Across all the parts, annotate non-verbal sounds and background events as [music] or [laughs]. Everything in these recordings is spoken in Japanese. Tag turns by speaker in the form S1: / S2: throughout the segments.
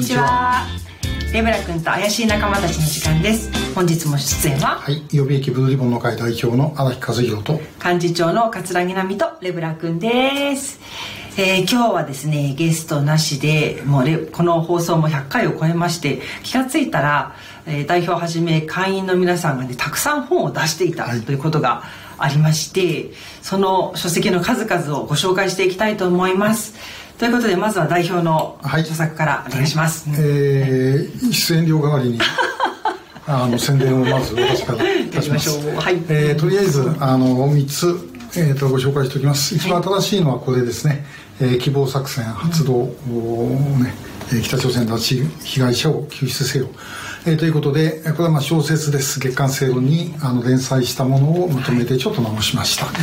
S1: にちは。レブラ君と怪しい仲間たちの時間です。本日も出演は
S2: はい。予備役ブルーリボンの会代表の荒木和弘と
S1: 幹事長の桂木奈美とレブラ君です。えー、今日はですねゲストなしでもうレこの放送も100回を超えまして気が付いたら、えー、代表はじめ会員の皆さんがねたくさん本を出していたということがありまして、その書籍の数々をご紹介していきたいと思いますということでまずは代表の著作からお願いします、
S2: はい、えー、出演料代わりに [laughs] あの宣伝をまず私からいたします。はい、えー、とりあえずあの3つ、えーと、ご紹介しておきます。一番新しいのはこれですね。えー、希望作戦発動、うん、ね、北朝鮮拉致被害者を救出せよ。えー、ということでこれはまあ小説です。月刊正論にあの連載したものをまとめてちょっと直しました、はい、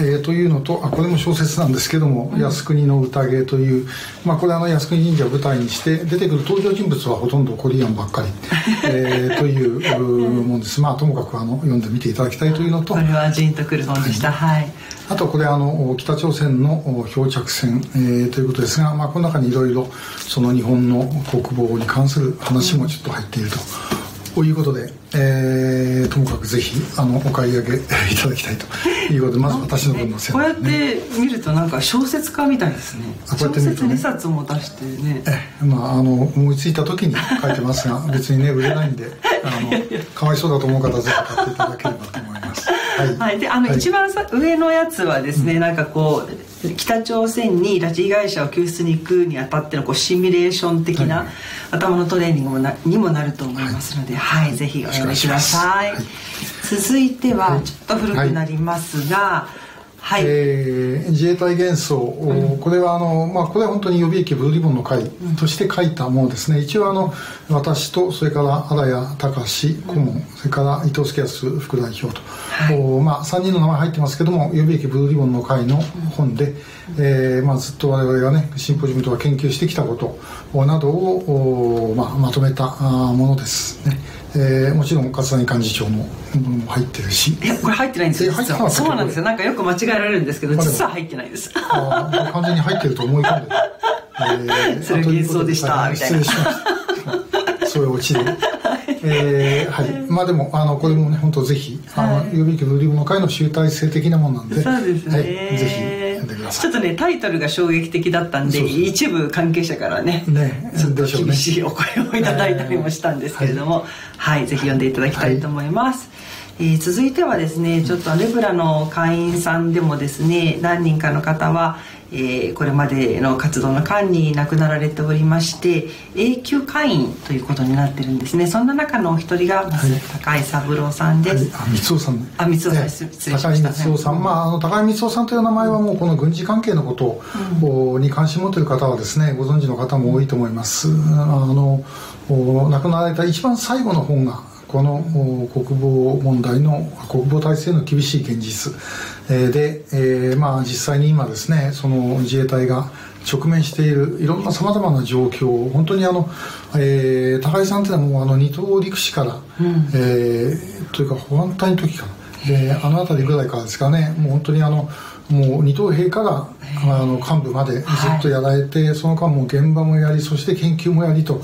S2: えー、というのとあこれも小説なんですけども「靖国の宴」という、まあ、これあの靖国神社を舞台にして出てくる登場人物はほとんどコリアンばっかり、[laughs] えー、というもんです。まあともかくあの読んでみていただきたいというのと。
S1: これはジンとくる本でした。はい、はい
S2: あとこれあの北朝鮮の漂着船、えー、ということですが、まあ、この中にいろいろその日本の国防に関する話もちょっと入っていると。ということで、えー、ともかくぜひあのお買い上げいただきたいと。いうことでまず私の分の
S1: 宣伝、ね、こうやって見るとなんか小説家みたいですね。あこうやって見ると、ね、2冊も出してね。
S2: えまああの思いついた時に書いてますが別にね売れないんであのかわいそうだと思う方はぜひ買っていただければと思います
S1: はい、はい、であの、はい、一番さ上のやつはですね、うん、なんかこう北朝鮮に拉致被害者を救出に行くにあたってのこうシミュレーション的な、はい、頭のトレーニングもなにもなると思いますので、はい、ぜひお願いしください、続いてはちょっと古くなりますが、
S2: はい、えー、自衛隊幻想、うん、これはあの、まあ、これは本当に予備役ブルーリボンの会として書いたものですね、一応あの私とそれから荒谷隆顧問、うん、それから伊藤助康副代表と、はい、おまあ、3人の名前入ってますけども予備役ブルーリボンの会の本で、うん、えー、まあ、ずっと我々がねシンポジウムとか研究してきたことなどをお、まあ、まとめたものですね。えー、もちろん葛西幹事長のものも入ってるし。
S1: いやこれ入ってないんですよ入ってなそうなんですよ。なんかよく間違えられるんですけど実は入ってないです。
S2: あ完全に入ってると思い込んで、[laughs]
S1: えー、それ幻想でしたみたいな。失礼しま
S2: したそういうオチでえー、はい、まあでもあのこれもね本当ぜひ、あの予備役ブリブの会の集大成的なものなんで。
S1: そうですね、はい、
S2: ぜひ
S1: ちょっとねタイトルが衝撃的だったんで一部関係者からねねちょっと厳しいお声をいただいたりもしたんですけれども、はい、はい、ぜひ読んでいただきたいと思います、はい、えー、続いてはですねちょっとレブラの会員さんでもですね何人かの方はえー、これまでの活動の間に亡くなられておりまして永久会員ということになってるんですね。そんな中のお一人がまず高井三郎さんです、
S2: はい、あ三尾さん。
S1: あ三尾さん、失礼しました。
S2: 高井三尾さん、まああの高井三尾さんという名前はもうこの軍事関係のことを、に関心を持っている方はですねご存知の方も多いと思います。あの亡くなられた一番最後の本がこの国防問題の国防体制の厳しい現実。で、えー、まあ実際に今ですねその自衛隊が直面しているいろんなさまざまな状況を本当にあの、えー、高井さんっていうのはもうあの二等陸士から、うん、えー、というか保安隊の時かな。であの辺りぐらいからですかね。もう本当にあのもう二等兵からあの幹部までずっとやられて、はい、その間も現場もやりそして研究もやりと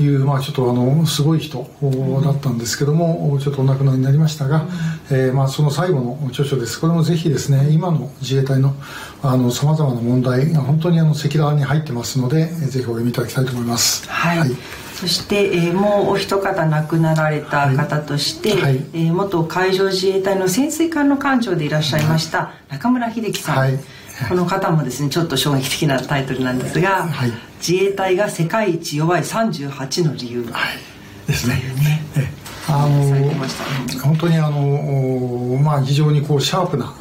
S2: いう、うん、まあちょっとあのすごい人だったんですけども、ちょっとお亡くなりになりましたが、うん、えー、まあその最後の著書です。これもぜひですね今の自衛隊のさまざまな問題が本当にあの赤裸々に入ってますのでぜひお読みいただきたいと思います。
S1: はい、はいそして、えー、もうお一方亡くなられた方として、はい。はい、えー、元海上自衛隊の潜水艦の艦長でいらっしゃいました中村秀樹さん、はい、この方もですねちょっと衝撃的なタイトルなんですが、はい、自衛隊が世界一弱い38の理由、
S2: はい、ですね。ね。あの本当にあの、まあ、非常にこうシャープな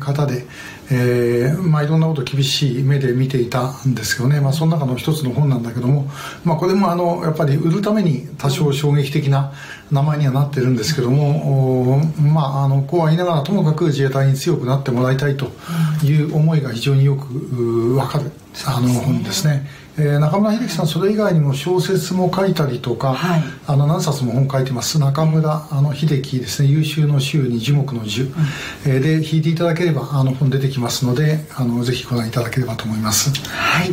S2: 方で、えーまあ、いろんなこと厳しい目で見ていたんですよね、まあ、その中の一つの本なんだけども、まあ、これもあのやっぱり売るために多少衝撃的な名前にはなってるんですけども、まあ、あのこうは言いながらともかく自衛隊に強くなってもらいたいという思いが非常によく分かるあの本ですね。えー、中村秀樹さんそれ以外にも小説も書いたりとか、はい、あの何冊も本書いてます。中村あの秀樹ですね。優秀の週に樹木の樹、うん、えー、で引いていただければあの本出てきますのであのぜひご覧いただければと思います。
S1: はい、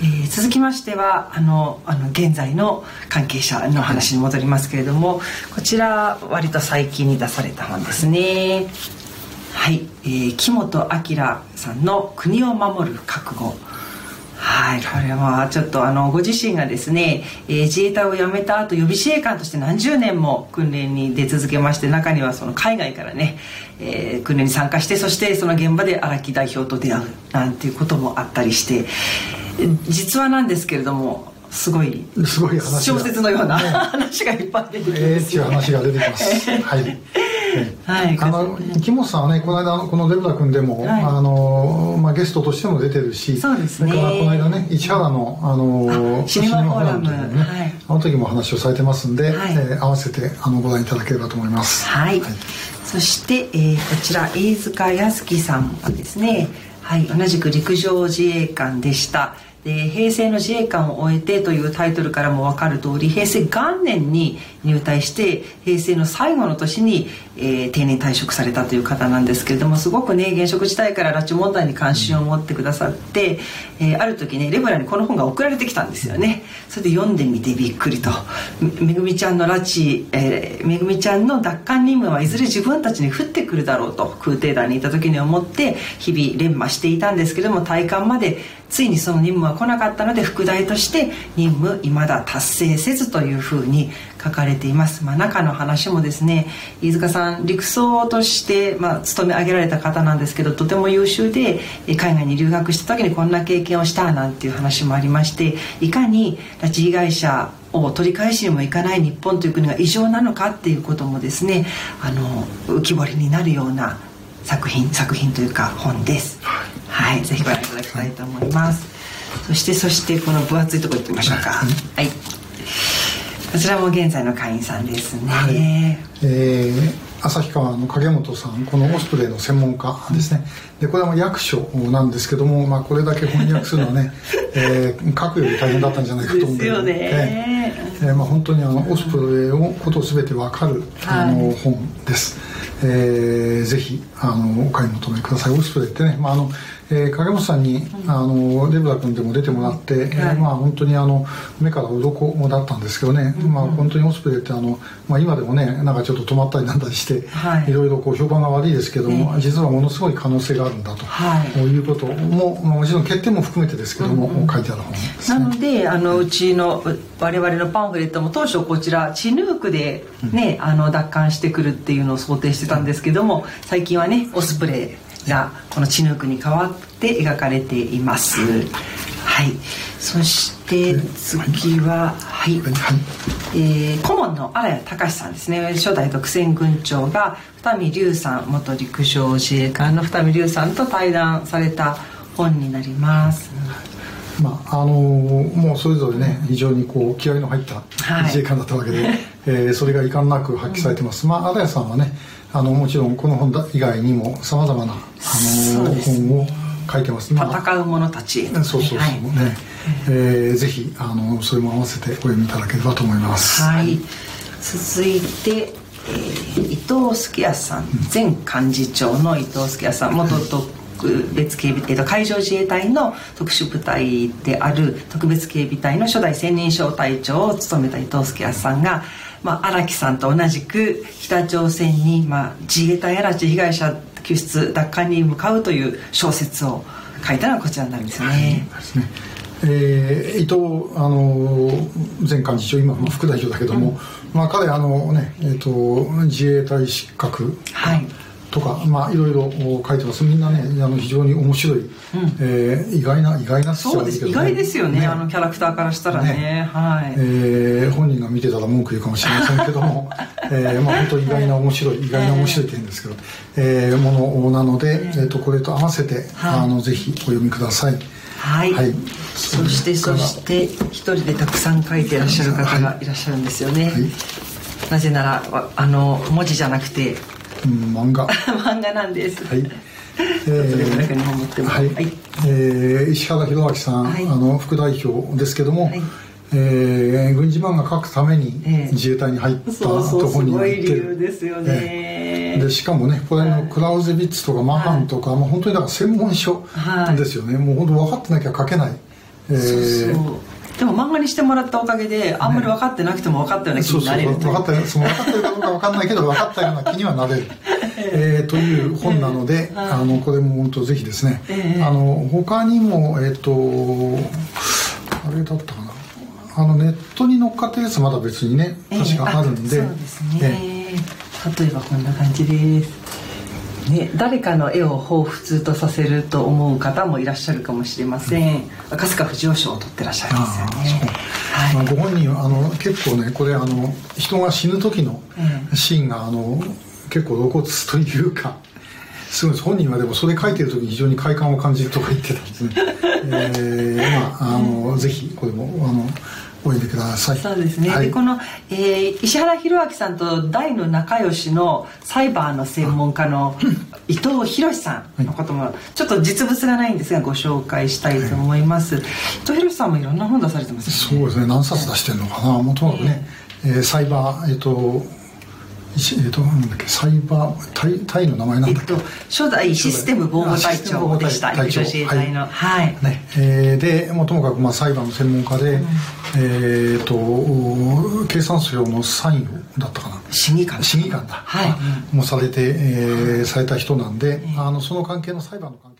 S1: えー、続きましてはあのあの現在の関係者の話に戻りますけれども、はいこちら割と最近に出された本ですね。はい、えー、木本明さんの「国を守る覚悟」はい、これはちょっとあのご自身がですね、えー、自衛隊を辞めた後予備自衛官として何十年も訓練に出続けまして中にはその海外からね、えー、訓練に参加してそしてその現場で荒木代表と出会うなんていうこともあったりして実はなんですけれどもすごい
S2: すごい小
S1: 説のような、[laughs] 話がいっぱい出てきます、ね、え
S2: ー、っていう話が出てきます。はいはい、あの木本さんはねこの間このデブラ君でも、はい、あのまあ、ゲストとしても出てるし
S1: そうですね。
S2: この間ね市原のあの
S1: シネマフォーラム。ね、
S2: はい、あの時も話をされてますんで、はい、えー、合わせてあのご覧いただければと思います。
S1: はい、はい、そして、えー、こちら飯塚康樹さんはですねはい同じく陸上自衛官でしたで平成の自衛官を終えてというタイトルからも分かる通り平成元年に入隊して平成の最後の年に、えー、定年退職されたという方なんですけれどもすごくね現職時代から拉致問題に関心を持ってくださって、えー、ある時ねレブラにこの本が送られてきたんですよね。それで読んでみてびっくりと。めぐみちゃんの拉致、えー、めぐみちゃんの奪還任務はいずれ自分たちに降ってくるだろうと空挺団にいた時に思って日々連磨していたんですけれども体感までついにその任務は来なかったので副題として任務未だ達成せずというふうに書かれています、まあ、中の話もですね飯塚さん陸曹として、まあ、勤め上げられた方なんですけどとても優秀で海外に留学した時にこんな経験をしたなんていう話もありましていかに拉致被害者を取り返しにもいかない日本という国が異常なのかっていうこともですねあの浮き彫りになるような作品作品というか本です。はい、ぜひご覧いただきたいと思います。そしてそしてこの分厚いところ行きましょうか。はい。こちらも現在の会員さんですね。はい、
S2: えー、旭川の影本さんこのオスプレイの専門家ですね。でこれは役所なんですけども、まあ、これだけ翻訳するのはね、[laughs] えー、書くより大変だったんじゃないかと思うんで。
S1: ですよね、
S2: えーまあ、本当にあのオスプレイをことを全て分かる、あの本です、えー、ぜひあのお買い求めください。オスプレイってね、まあ、あのえー、影本さんに、あのレブラ君でも出てもらって、はい、えー、まあ、本当にあの目から鱗だったんですけどね、うん、まあ、本当にオスプレイってあの、まあ、今でもねなんかちょっと止まったりなんだりして、はい、いろいろこう評判が悪いですけども、実はものすごい可能性があるんだと、はい、いうことも、まあ、もちろん欠点も含めてですけども、うんうん、書いてある本です、
S1: ね、なのであのうちの我々のパンフレットも当初こちらチヌークでね、うん、あの奪還してくるっていうのを想定してたんですけども最近はねオスプレイがこのチヌークに代わって描かれています。はい、そして次は、はい、えー、顧問の荒谷隆さんですね。初代独占軍長が二見龍さん元陸上自衛官の二見龍さんと対談された本になります。
S2: まああのー、もうそれぞれね非常にこう気合の入った自衛官だったわけで、はい、えー、それが遺憾なく発揮されてます。まあ荒谷さんはねあのもちろんこの本以外にもさまざまなあの本を書いてます、
S1: まあ、戦う者たち。
S2: そうそうそう、はい、ね、えー、ぜひあのそれも合わせてお読みいただければと思います。
S1: はい。続いて、えー、伊藤助康さん。前幹事長の伊藤助康さん。元特別警備隊と海上自衛隊の特殊部隊である特別警備隊の初代千人小隊長を務めた伊藤助康さんがまあ、荒木さんと同じく北朝鮮に、まあ、自衛隊や拉致被害者救出奪還に向かうという小説を書いたのはこちらになるんですね。はい、
S2: えー、伊藤あの前幹事長今副代表だけども、うん、まあ、彼あのね、えーと、自衛隊失格、はい。とか、まあ、いろいろ書いてます。みんなねあの非常に面白い、うん、えー、意外な意外な
S1: そうです、ね、意外ですよね、ね、あのキャラクターからしたらね、ね、はい、
S2: えー、本人が見てたら文句言うかもしれませんけども、[laughs] えーまあ、本当意外な面白い意外な面白いって言うんですけど、えー、ものなので、えーと、これと合わせて、はい、あのぜひお読みください。
S1: はい、はい、そしてそして一人でたくさん書いていらっしゃる方がいらっしゃるんですよね、はい、なぜならあの文字じゃなくて。
S2: 漫画。[laughs]
S1: 漫画なんです。
S2: はい。[laughs]
S1: えー、
S2: はい、はい、えー、石原弘明さん、はい、あの副代表ですけども、はいえー、軍事漫画描くために自衛隊に入ったところに行ってる、
S1: ですよね、
S2: えー、でしかもねこれのクラウゼビッツとかマハンとか、はい、もう本当にだから専門書ですよね、はい、もう本当分かってなきゃ書けない、えー、そうそう
S1: でも漫画にしてもらったおかげであんまり分かってなくても分かったような気になれる、ね、
S2: そうそう分かったその分かってるかどうか分かんないけど分かったような気にはなれる、えー、という本なので、えー、あのこれも本当ぜひですね、えー、あの他にもえっ、ー、とあれだったかなあのネットに乗っかってるやつまだ別にね確かあるんで、
S1: そうですね、例えばこんな感じです。ね、誰かの絵を彷彿とさせると思う方もいらっしゃるかもしれません、うん、赤塚不二夫賞を取ってらっしゃるんですよね、
S2: はい、ご本人あの結構ねこれあの人が死ぬ時のシーンがあの結構露骨というかすごい本人はでもそれ書いてる時に非常に快感を感じるとか言ってたんですね、えー、まああの、ぜひこれもあのおいでください。
S1: そうですね、はい、でこの、えー、石原弘明さんと大の仲良しのサイバーの専門家の伊藤博さんのこともちょっと実物がないんですがご紹介したいと思います、はい、伊藤博さんもいろんな本出されてます、
S2: ね、そうですね。何冊出してるのかな。もともとね、えー、サイバーえっ、ー、とえー、となんだっけサイバータイタイの名前なんだっけ、えっと、
S1: 初代システム防護隊長でした。陸上自衛隊のはい、
S2: ね。えー、でもともかくまあサイバーの専門家で、うん、えっ、と経産省の参与だったかな？
S1: 審議官。
S2: 審議官だ、はい、もされて、えー、された人なんで、あのその関係の裁判の関係